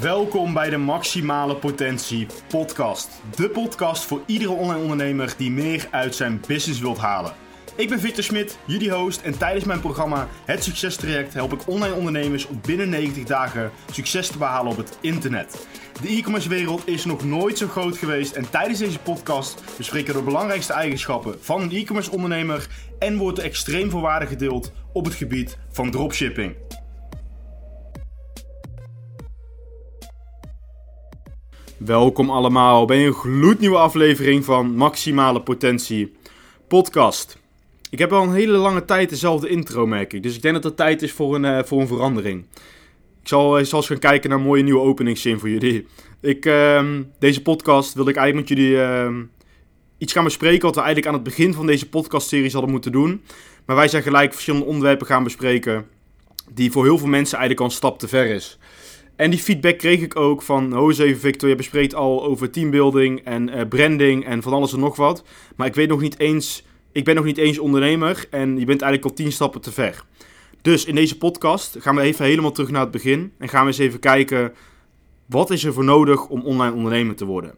Welkom bij de Maximale Potentie Podcast. De podcast voor iedere online ondernemer die meer uit zijn business wilt halen. Ik ben Victor Smit, jullie host, en tijdens mijn programma Het Succes Traject help ik online ondernemers om binnen 90 dagen succes te behalen op het internet. De e-commerce wereld is nog nooit zo groot geweest en tijdens deze podcast bespreken we de belangrijkste eigenschappen van een e-commerce ondernemer en wordt er extreem veel waarde gedeeld op het gebied van dropshipping. Welkom allemaal bij een gloednieuwe aflevering van Maximale Potentie Podcast. Ik heb al een hele lange tijd dezelfde intro, merk ik. Dus ik denk dat het tijd is voor een, uh, voor een verandering. Ik zal, eens gaan kijken naar een mooie nieuwe openingszin voor jullie. Ik, uh, deze podcast wil ik eigenlijk met jullie uh, iets gaan bespreken wat we eigenlijk aan het begin van deze podcastseries hadden moeten doen. Maar wij zijn gelijk verschillende onderwerpen gaan bespreken die voor heel veel mensen eigenlijk al een stap te ver is. En die feedback kreeg ik ook van, even Victor, je bespreekt al over teambuilding en uh, branding en van alles en nog wat. Maar ik weet nog niet eens, ik ben nog niet eens ondernemer en je bent eigenlijk al tien stappen te ver. Dus in deze podcast gaan we even helemaal terug naar het begin en gaan we eens even kijken, wat is er voor nodig om online ondernemer te worden?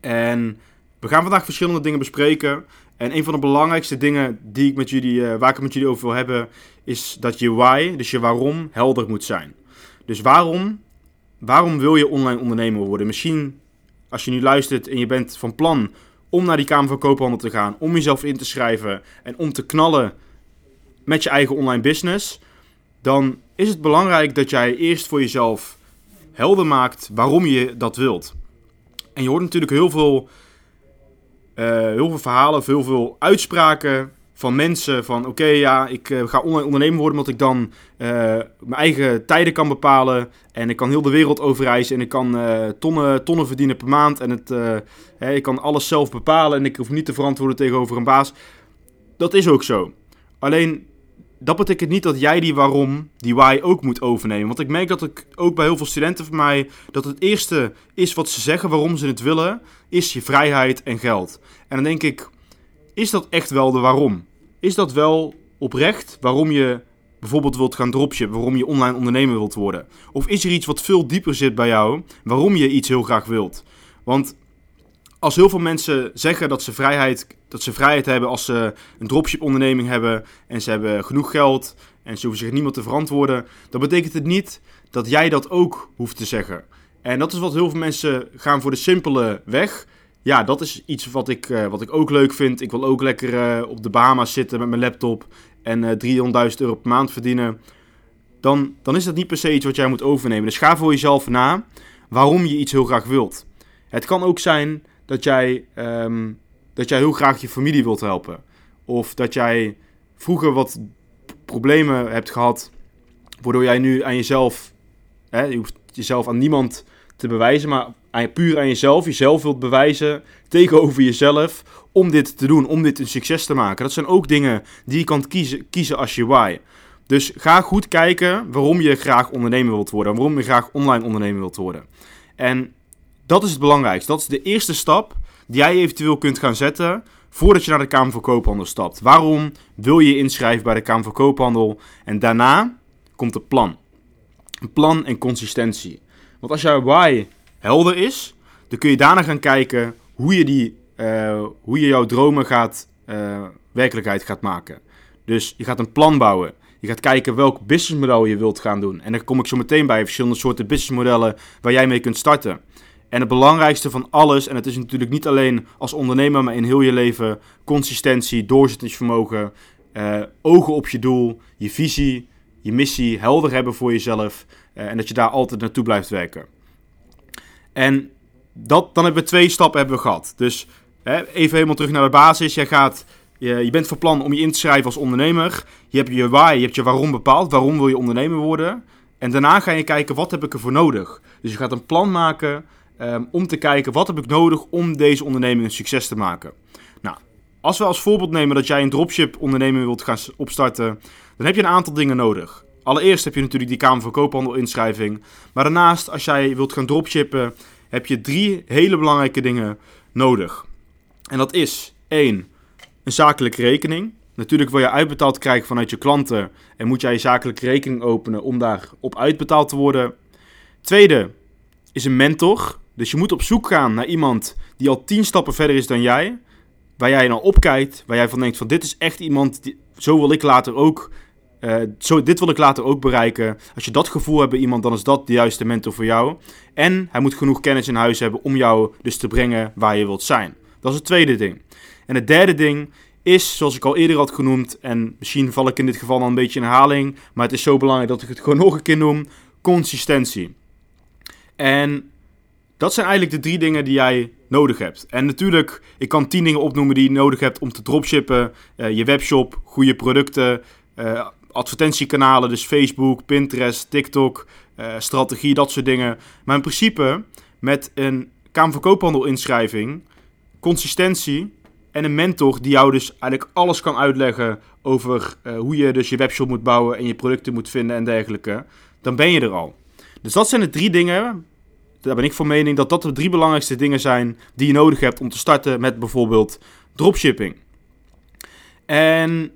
En we gaan vandaag verschillende dingen bespreken. En een van de belangrijkste dingen die ik met jullie, uh, waar ik het met jullie over wil hebben, is dat je why, dus je waarom, helder moet zijn. Dus waarom, waarom wil je online ondernemer worden? Misschien als je nu luistert en je bent van plan om naar die Kamer van Koophandel te gaan, om jezelf in te schrijven en om te knallen met je eigen online business, dan is het belangrijk dat jij eerst voor jezelf helder maakt waarom je dat wilt. En je hoort natuurlijk heel veel, uh, heel veel verhalen, heel veel uitspraken van mensen van oké, ja, ik uh, ga online ondernemer worden omdat ik dan uh, mijn eigen tijden kan bepalen en ik kan heel de wereld overreizen en ik kan uh, tonnen, tonnen verdienen per maand en het, hè, ik kan alles zelf bepalen en ik hoef niet te verantwoorden tegenover een baas. Dat is ook zo. Alleen dat betekent niet dat jij die waarom, die why ook moet overnemen. Want ik merk dat ik ook bij heel veel studenten van mij, dat het eerste is wat ze zeggen waarom ze het willen, is je vrijheid en geld. En dan denk ik, is dat echt wel de waarom? Is dat wel oprecht waarom je bijvoorbeeld wilt gaan dropshippen, waarom je online ondernemer wilt worden? Of is er iets wat veel dieper zit bij jou, waarom je iets heel graag wilt? Want als heel veel mensen zeggen dat ze vrijheid, dat ze vrijheid hebben als ze een dropship onderneming hebben en ze hebben genoeg geld en ze hoeven zich niemand te verantwoorden, dan betekent het niet dat jij dat ook hoeft te zeggen. En dat is wat heel veel mensen gaan voor de simpele weg ja, dat is iets wat ik, uh, wat ik ook leuk vind. Ik wil ook lekker uh, op de Bahamas zitten met mijn laptop en uh, eh, 300.000 euro per maand verdienen. Dan, dan is dat niet per se iets wat jij moet overnemen. Dus ga voor jezelf na waarom je iets heel graag wilt. Het kan ook zijn dat jij, um, dat jij heel graag je familie wilt helpen. Of dat jij vroeger wat problemen hebt gehad, waardoor jij nu aan jezelf, hè, je hoeft jezelf aan niemand te bewijzen, maar puur aan jezelf, jezelf wilt bewijzen tegenover jezelf om dit te doen, om dit een succes te maken. Dat zijn ook dingen die je kan kiezen, kiezen als je why. Dus ga goed kijken waarom je graag ondernemer wilt worden, waarom je graag online ondernemer wilt worden. En dat is het belangrijkste. Dat is de eerste stap die jij eventueel kunt gaan zetten voordat je naar de Kamer van Koophandel stapt. Waarom wil je inschrijven bij de Kamer van Koophandel? En daarna komt het plan. Een plan en consistentie. Want als jouw why helder is, dan kun je daarna gaan kijken hoe je, die, uh, hoe je jouw dromen gaat, uh, werkelijkheid gaat maken. Dus je gaat een plan bouwen. Je gaat kijken welk businessmodel je wilt gaan doen. En dan kom ik zo meteen bij verschillende soorten businessmodellen waar jij mee kunt starten. En het belangrijkste van alles, en het is natuurlijk niet alleen als ondernemer, maar in heel je leven, consistentie, doorzettingsvermogen, uh, ogen op je doel, je visie, je missie helder hebben voor jezelf en dat je daar altijd naartoe blijft werken. En dat, dan hebben we twee stappen hebben we gehad. Dus hè, even helemaal terug naar de basis. Jij gaat, je, je, bent van plan om je in te schrijven als ondernemer. Je hebt je why, je hebt je waarom bepaald. Waarom wil je ondernemer worden? En daarna ga je kijken, wat heb ik ervoor nodig? Dus je gaat een plan maken um, om te kijken, wat heb ik nodig om deze onderneming een succes te maken? Nou, als we als voorbeeld nemen dat jij een dropship onderneming wilt gaan opstarten, dan heb je een aantal dingen nodig. Allereerst heb je natuurlijk die Kamer van Koophandel inschrijving. Maar daarnaast, als jij wilt gaan dropshippen, heb je drie hele belangrijke dingen nodig. En dat is één, een zakelijke rekening. Natuurlijk wil je uitbetaald krijgen vanuit je klanten en moet jij je zakelijke rekening openen om daarop uitbetaald te worden. Tweede, is een mentor. Dus je moet op zoek gaan naar iemand die al tien stappen verder is dan jij. Waar jij naar opkijkt, waar jij van denkt van dit is echt iemand, die, zo wil ik later ook uh, zo, dit wil ik later ook bereiken. Als je dat gevoel hebt bij iemand, dan is dat de juiste mentor voor jou. En hij moet genoeg kennis in huis hebben om jou dus te brengen waar je wilt zijn. Dat is het tweede ding. En het derde ding is, zoals ik al eerder had genoemd, en misschien val ik in dit geval dan een beetje in herhaling, maar het is zo belangrijk dat ik het gewoon nog een keer noem: consistentie. En dat zijn eigenlijk de drie dingen die jij nodig hebt. En natuurlijk, ik kan tien dingen opnoemen die je nodig hebt om te dropshippen. Uh, je webshop, goede producten, uh, advertentiekanalen, dus Facebook, Pinterest, TikTok, uh, strategie, dat soort dingen. Maar in principe met een Kamer van Koophandel inschrijving, consistentie en een mentor die jou dus eigenlijk alles kan uitleggen over uh, hoe je dus je webshop moet bouwen en je producten moet vinden en dergelijke, dan ben je er al. Dus dat zijn de drie dingen, daar ben ik van mening, dat dat de drie belangrijkste dingen zijn die je nodig hebt om te starten met bijvoorbeeld dropshipping. En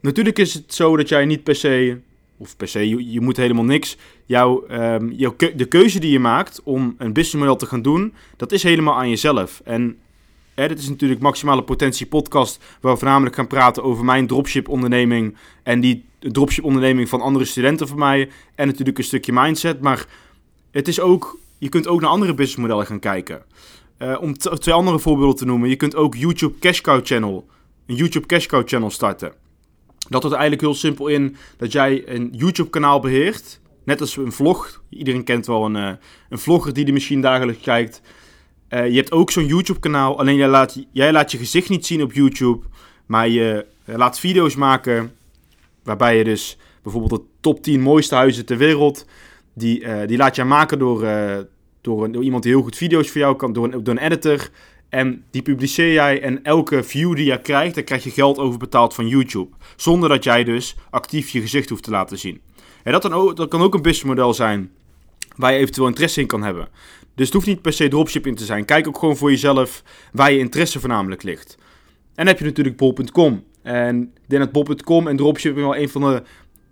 Natuurlijk is het zo dat jij niet per se, of per se, je, je moet helemaal niks. Jouw, jouw de keuze die je maakt om een businessmodel te gaan doen, dat is helemaal aan jezelf. En hè, dit is natuurlijk Maximale Potentie podcast, waar we voornamelijk gaan praten over mijn dropship onderneming en die dropship onderneming van andere studenten van mij. En natuurlijk een stukje mindset, maar het is ook, je kunt ook naar andere businessmodellen gaan kijken. Uh, om twee andere voorbeelden te noemen, je kunt ook YouTube Cash Cow Channel, een YouTube Cash Cow Channel starten. Dat wordt eigenlijk heel simpel in dat jij een YouTube-kanaal beheert. Net als een vlog. Iedereen kent wel een, uh, een vlogger die de machine dagelijks kijkt. Uh, je hebt ook zo'n YouTube-kanaal. Alleen jij laat, jij laat je gezicht niet zien op YouTube. Maar je uh, laat video's maken. Waarbij je dus bijvoorbeeld de top 10 mooiste huizen ter wereld. Die, die laat jij maken door, door, door, iemand die heel goed video's voor jou kan. Door een, door een editor. En die publiceer jij en elke view die je krijgt, daar krijg je geld over betaald van YouTube. Zonder dat jij dus actief je gezicht hoeft te laten zien. En dat, ook, dat kan ook een businessmodel zijn waar je eventueel interesse in kan hebben. Dus het hoeft niet per se dropshipping te zijn. Kijk ook gewoon voor jezelf waar je interesse voornamelijk ligt. En dan heb je natuurlijk bol.com. En ik denk dat bol.com en dropshipping wel een van de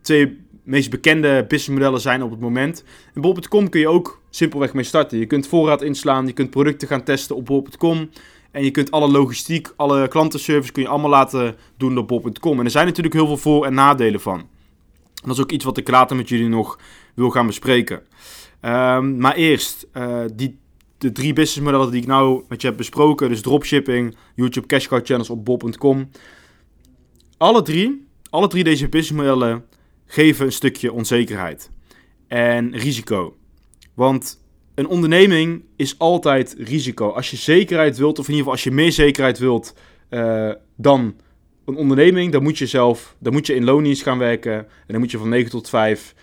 twee meest bekende businessmodellen zijn op het moment. En bol.com kun je ook simpelweg mee starten. Je kunt voorraad inslaan, je kunt producten gaan testen op bol.com. En je kunt alle logistiek, alle klantenservice kun je allemaal laten doen door bol.com. En er zijn natuurlijk heel veel voor- en nadelen van. dat is ook iets wat ik later met jullie nog wil gaan bespreken. Um, maar eerst, uh, die, de drie businessmodellen die ik nou met je heb besproken. Dus dropshipping, YouTube cash cow channels op bol.com. Alle drie, alle drie deze businessmodellen geven een stukje onzekerheid en risico. Want een onderneming is altijd risico. Als je zekerheid wilt, of in ieder geval als je meer zekerheid wilt uh, dan een onderneming, dan moet je zelf, dan moet je in loondienst gaan werken. En dan moet je van 9 tot 5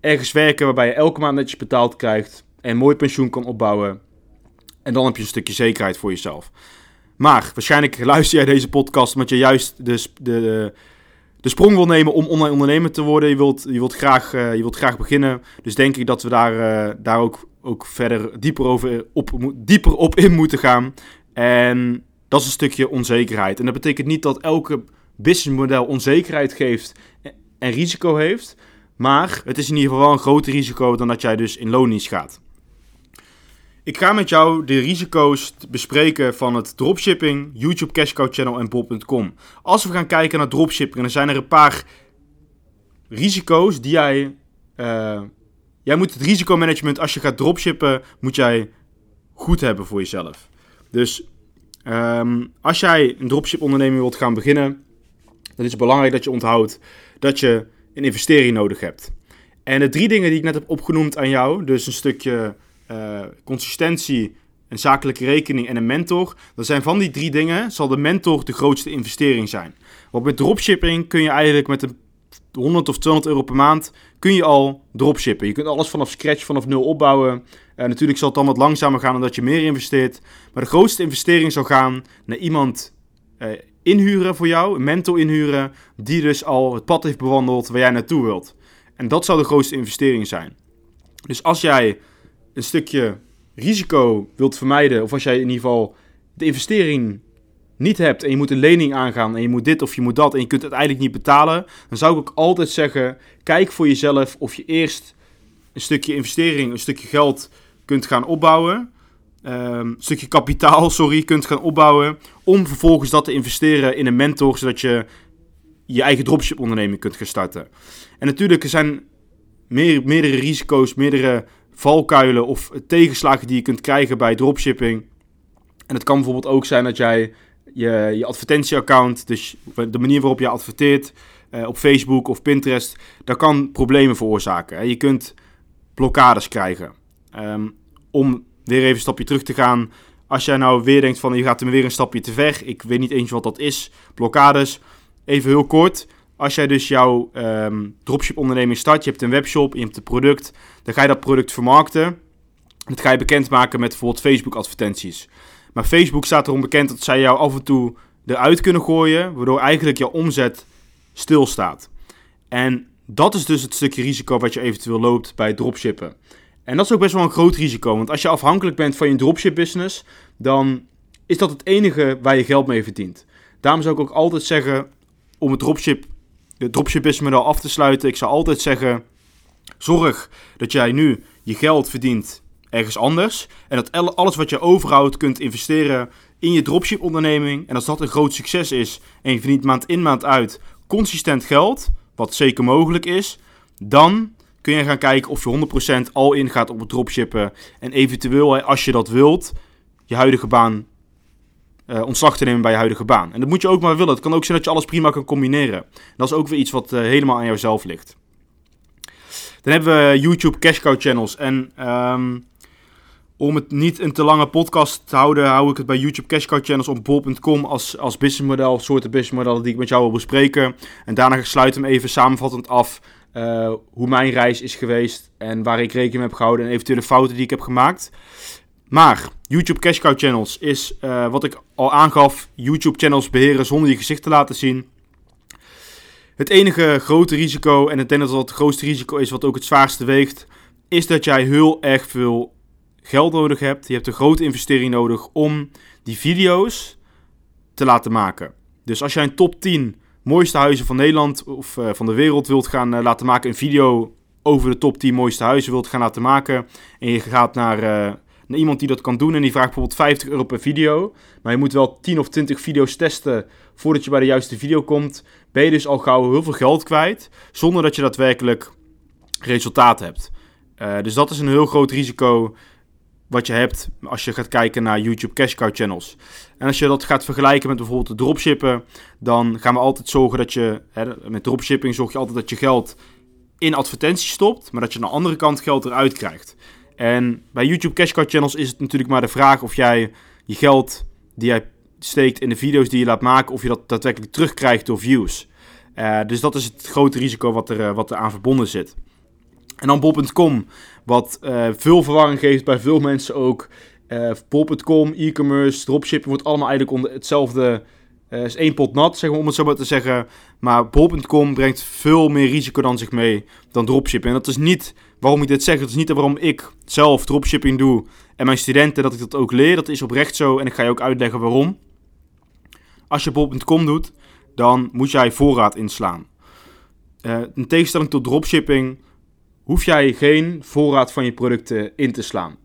ergens werken waarbij je elke maand netjes betaald krijgt en mooi pensioen kan opbouwen. En dan heb je een stukje zekerheid voor jezelf. Maar waarschijnlijk luister jij deze podcast omdat je juist de, de, de sprong wil nemen om online ondernemer te worden. Je wilt, je wilt, graag, uh, je wilt graag beginnen. Dus denk ik dat we daar, uh, daar ook, ook verder dieper, over, op, dieper op in moeten gaan. En dat is een stukje onzekerheid. En dat betekent niet dat elke businessmodel onzekerheid geeft en risico heeft. Maar het is in ieder geval wel een groter risico dan dat jij dus in loondienst gaat. Ik ga met jou de risico's bespreken van het dropshipping, YouTube Cash Cow Channel en Bob.com. Als we gaan kijken naar dropshipping, dan zijn er een paar risico's die jij... Uh, jij moet het risicomanagement als je gaat dropshippen, moet jij goed hebben voor jezelf. Dus um, als jij een dropship onderneming wilt gaan beginnen, dan is het belangrijk dat je onthoudt dat je een investering nodig hebt. En de drie dingen die ik net heb opgenoemd aan jou, dus een stukje uh, consistentie, een zakelijke rekening en een mentor. Dan zijn van die drie dingen, zal de mentor de grootste investering zijn. Want met dropshipping kun je eigenlijk met een 100 of 200 euro per maand kun je al dropshippen. Je kunt alles vanaf scratch, vanaf nul opbouwen. Uh, natuurlijk zal het dan wat langzamer gaan omdat je meer investeert. Maar de grootste investering zal gaan naar iemand uh, inhuren voor jou, een mentor inhuren, die dus al het pad heeft bewandeld waar jij naartoe wilt. En dat zou de grootste investering zijn. Dus als jij een stukje risico wilt vermijden, of als jij in ieder geval de investering niet hebt en je moet een lening aangaan en je moet dit of je moet dat en je kunt uiteindelijk niet betalen, dan zou ik ook altijd zeggen: kijk voor jezelf of je eerst een stukje investering, een stukje geld kunt gaan opbouwen. Ehm, een stukje kapitaal, sorry, kunt gaan opbouwen. Om vervolgens dat te investeren in een mentor, zodat je je eigen dropship onderneming kunt gaan starten. En natuurlijk, er zijn meer, meerdere risico's, meerdere valkuilen of tegenslagen die je kunt krijgen bij dropshipping. En het kan bijvoorbeeld ook zijn dat jij je, je advertentieaccount, dus de manier waarop je adverteert uh, op Facebook of Pinterest, dat kan problemen veroorzaken. Je kunt blokkades krijgen. Um, om weer even een stapje terug te gaan. Als jij nou weer denkt van je gaat er weer een stapje te ver, ik weet niet eens wat dat is, blokkades. Even heel kort, als jij dus jouw um, dropship onderneming start, je hebt een webshop, je hebt een product, dan ga je dat product vermarkten. Dat ga je bekendmaken met bijvoorbeeld Facebook advertenties. Maar Facebook staat erom bekend dat zij jou af en toe eruit kunnen gooien, waardoor eigenlijk jouw omzet stilstaat. En dat is dus het stukje risico wat je eventueel loopt bij dropshippen. En dat is ook best wel een groot risico, want als je afhankelijk bent van je dropship business, dan is dat het enige waar je geld mee verdient. Daarom zou ik ook altijd zeggen, om het dropship, de dropship business model af te sluiten, ik zou altijd zeggen, zorg dat jij nu je geld verdient ergens anders. En dat alles wat je overhoudt kunt investeren in je dropship onderneming. En als dat een groot succes is en je verdient maand in maand uit consistent geld, wat zeker mogelijk is, dan kun je gaan kijken of je 100% al ingaat op het dropshippen. En eventueel, als je dat wilt, je huidige baan uh, ontslag te nemen bij je huidige baan. En dat moet je ook maar willen. Het kan ook zijn dat je alles prima kan combineren. dat is ook weer iets wat uh, helemaal aan jouzelf ligt. Dan hebben we YouTube cash cow channels. En um, om het niet een te lange podcast te houden, hou ik het bij YouTube Cash Cow Channels op bol.com als, als businessmodel, soorten businessmodellen die ik met jou wil bespreken. En daarna sluit hem even samenvattend af uh, hoe mijn reis is geweest en waar ik rekening mee heb gehouden en eventuele fouten die ik heb gemaakt. Maar YouTube Cash Cow Channels is, uh, wat ik al aangaf, YouTube channels beheren zonder je gezicht te laten zien. Het enige grote risico, en ik denk dat dat het grootste risico is wat ook het zwaarste weegt, is dat jij heel erg veel geld nodig hebt. Je hebt een grote investering nodig om die video's te laten maken. Dus als jij een top 10 mooiste huizen van Nederland of uh, van de wereld wilt gaan uh, laten maken, een video over de top 10 mooiste huizen wilt gaan laten maken. En je gaat naar, iemand die dat kan doen en die vraagt bijvoorbeeld 50 euro per video. Maar je moet wel 10 of 20 video's testen voordat je bij de juiste video komt. Ben je dus al gauw heel veel geld kwijt, zonder dat je daadwerkelijk resultaat hebt. dus dat is een heel groot risico wat je hebt als je gaat kijken naar YouTube Cash Cow channels. En als je dat gaat vergelijken met bijvoorbeeld de dropshippen, dan gaan we altijd zorgen dat je, hè, met dropshipping zorg je altijd dat je geld in advertenties stopt, maar dat je aan de andere kant geld eruit krijgt. En bij YouTube Cash Cow channels is het natuurlijk maar de vraag of jij je geld die jij steekt in de video's die je laat maken, of je dat daadwerkelijk terugkrijgt door views. Uh, dus dat is het grote risico wat er, uh, wat er aan verbonden zit. En dan bol.com, wat uh, veel verwarring geeft bij veel mensen ook. Bol.com, e-commerce, dropshipping wordt allemaal eigenlijk onder hetzelfde... Uh, is één pot nat, zeg maar, om het zo maar te zeggen. Maar bol.com brengt veel meer risico dan zich mee dan dropshipping. En dat is niet waarom ik dit zeg. Dat is niet waarom ik zelf dropshipping doe. En mijn studenten dat ik dat ook leer. Dat is oprecht zo. En ik ga je ook uitleggen waarom. Als je bol.com doet, dan moet jij voorraad inslaan. Uh, in tegenstelling tot dropshipping hoef jij geen voorraad van je producten in te slaan.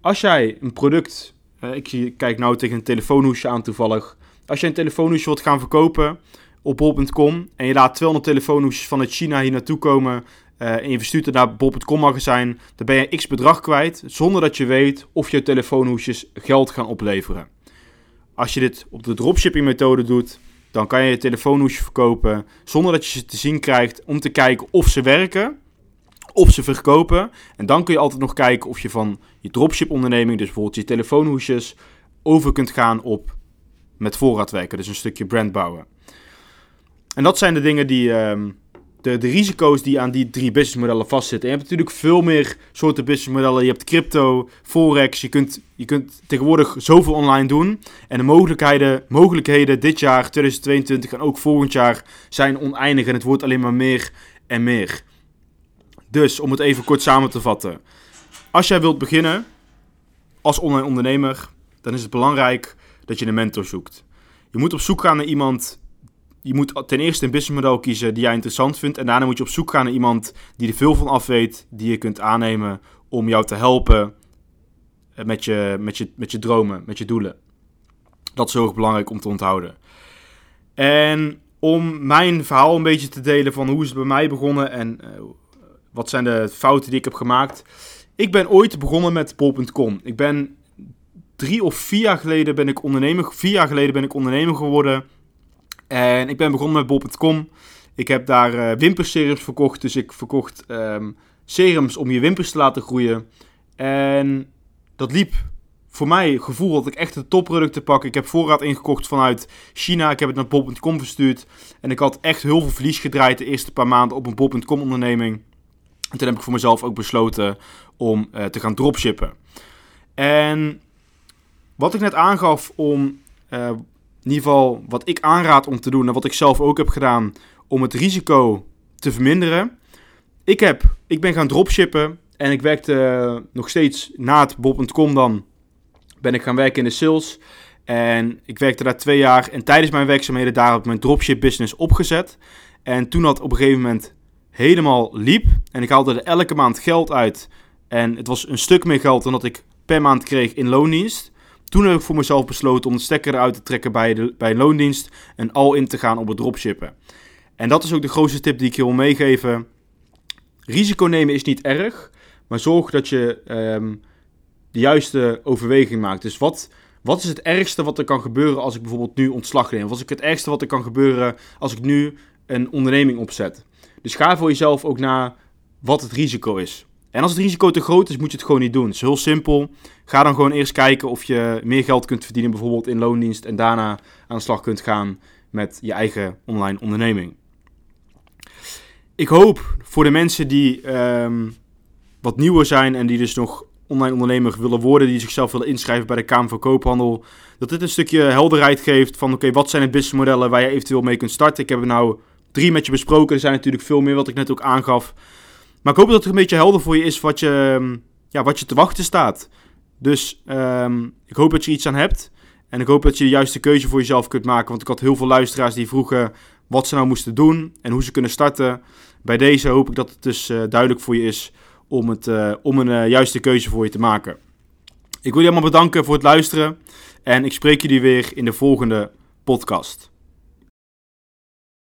Als jij een product, uh, ik kijk nou tegen een telefoonhoesje aan toevallig. Als je een telefoonhoesje wilt gaan verkopen op bol.com en je laat 200 telefoonhoesjes vanuit China hier naartoe komen uh, en je verstuurt het naar bol.com magazijn, dan ben je x bedrag kwijt zonder dat je weet of je telefoonhoesjes geld gaan opleveren. Als je dit op de dropshipping methode doet, dan kan je je telefoonhoesje verkopen zonder dat je ze te zien krijgt om te kijken of ze werken of ze verkopen. En dan kun je altijd nog kijken of je van je dropship onderneming, dus bijvoorbeeld je telefoonhoesjes, over kunt gaan op met voorraad werken. Dus een stukje brand bouwen. En dat zijn de dingen die, ehm, de, de risico's die aan die drie businessmodellen vastzitten. je hebt natuurlijk veel meer soorten businessmodellen. Je hebt crypto, forex. Je kunt, je kunt tegenwoordig zoveel online doen. En de mogelijkheden, mogelijkheden dit jaar, 2022 en ook volgend jaar zijn oneindig. En het wordt alleen maar meer en meer. Dus om het even kort samen te vatten. Als jij wilt beginnen als online ondernemer, dan is het belangrijk dat je een mentor zoekt. Je moet op zoek gaan naar iemand. Je moet ten eerste een businessmodel kiezen die jij interessant vindt. En daarna moet je op zoek gaan naar iemand die er veel van af weet, die je kunt aannemen om jou te helpen met, je, met, je, met je dromen, met je doelen. Dat is heel erg belangrijk om te onthouden. En om mijn verhaal een beetje te delen van hoe is het bij mij begonnen en wat zijn de fouten die ik heb gemaakt. Ik ben ooit begonnen met bol.com. Ik ben drie of vier jaar geleden ben ik ondernemer, vier jaar geleden ben ik ondernemer geworden. En ik ben begonnen met bol.com. Ik heb daar uh, wimperserums verkocht. Dus ik verkocht um, serums om je wimpers te laten groeien. En dat liep voor mij gevoel dat ik echt de te pakken. Ik heb voorraad ingekocht vanuit China. Ik heb het naar bol.com verstuurd. En ik had echt heel veel verlies gedraaid de eerste paar maanden op een bol.com onderneming. En toen heb ik voor mezelf ook besloten om uh, te gaan dropshippen. En wat ik net aangaf om, uh, in ieder geval wat ik aanraad om te doen en wat ik zelf ook heb gedaan om het risico te verminderen. Ik, heb, ik ben gaan dropshippen en ik werkte nog steeds na het bob.com dan ben ik gaan werken in de sales. En ik werkte daar twee jaar en tijdens mijn werkzaamheden daar heb ik mijn dropship business opgezet. En toen dat op een gegeven moment helemaal liep en ik haalde er elke maand geld uit en het was een stuk meer geld dan dat ik per maand kreeg in loondienst. Toen heb ik voor mezelf besloten om de stekker eruit te trekken bij, de, bij een loondienst en al in te gaan op het dropshippen. En dat is ook de grootste tip die ik je wil meegeven. Risico nemen is niet erg, maar zorg dat je um, de juiste overweging maakt. Dus wat, wat is het ergste wat er kan gebeuren als ik bijvoorbeeld nu ontslag neem? Wat is het ergste wat er kan gebeuren als ik nu een onderneming opzet? Dus ga voor jezelf ook na wat het risico is. En als het risico te groot is, moet je het gewoon niet doen. Het is heel simpel. Ga dan gewoon eerst kijken of je meer geld kunt verdienen, bijvoorbeeld in loondienst, en daarna aan de slag kunt gaan met je eigen online onderneming. Ik hoop voor de mensen die um, wat nieuwer zijn en die dus nog online ondernemer willen worden, die zichzelf willen inschrijven bij de Kamer van Koophandel, dat dit een stukje helderheid geeft van oké, wat zijn de businessmodellen waar je eventueel mee kunt starten. Ik heb er nou drie met je besproken, er zijn natuurlijk veel meer wat ik net ook aangaf. Maar ik hoop dat het een beetje helder voor je is wat je, ehm, ja, wat je te wachten staat. Dus um, ik hoop dat je iets aan hebt. En ik hoop dat je de juiste keuze voor jezelf kunt maken. Want ik had heel veel luisteraars die vroegen wat ze nou moesten doen en hoe ze kunnen starten. Bij deze hoop ik dat het dus uh, duidelijk voor je is om, het, uh, om een uh, juiste keuze voor je te maken. Ik wil je allemaal bedanken voor het luisteren. En ik spreek jullie weer in de volgende podcast.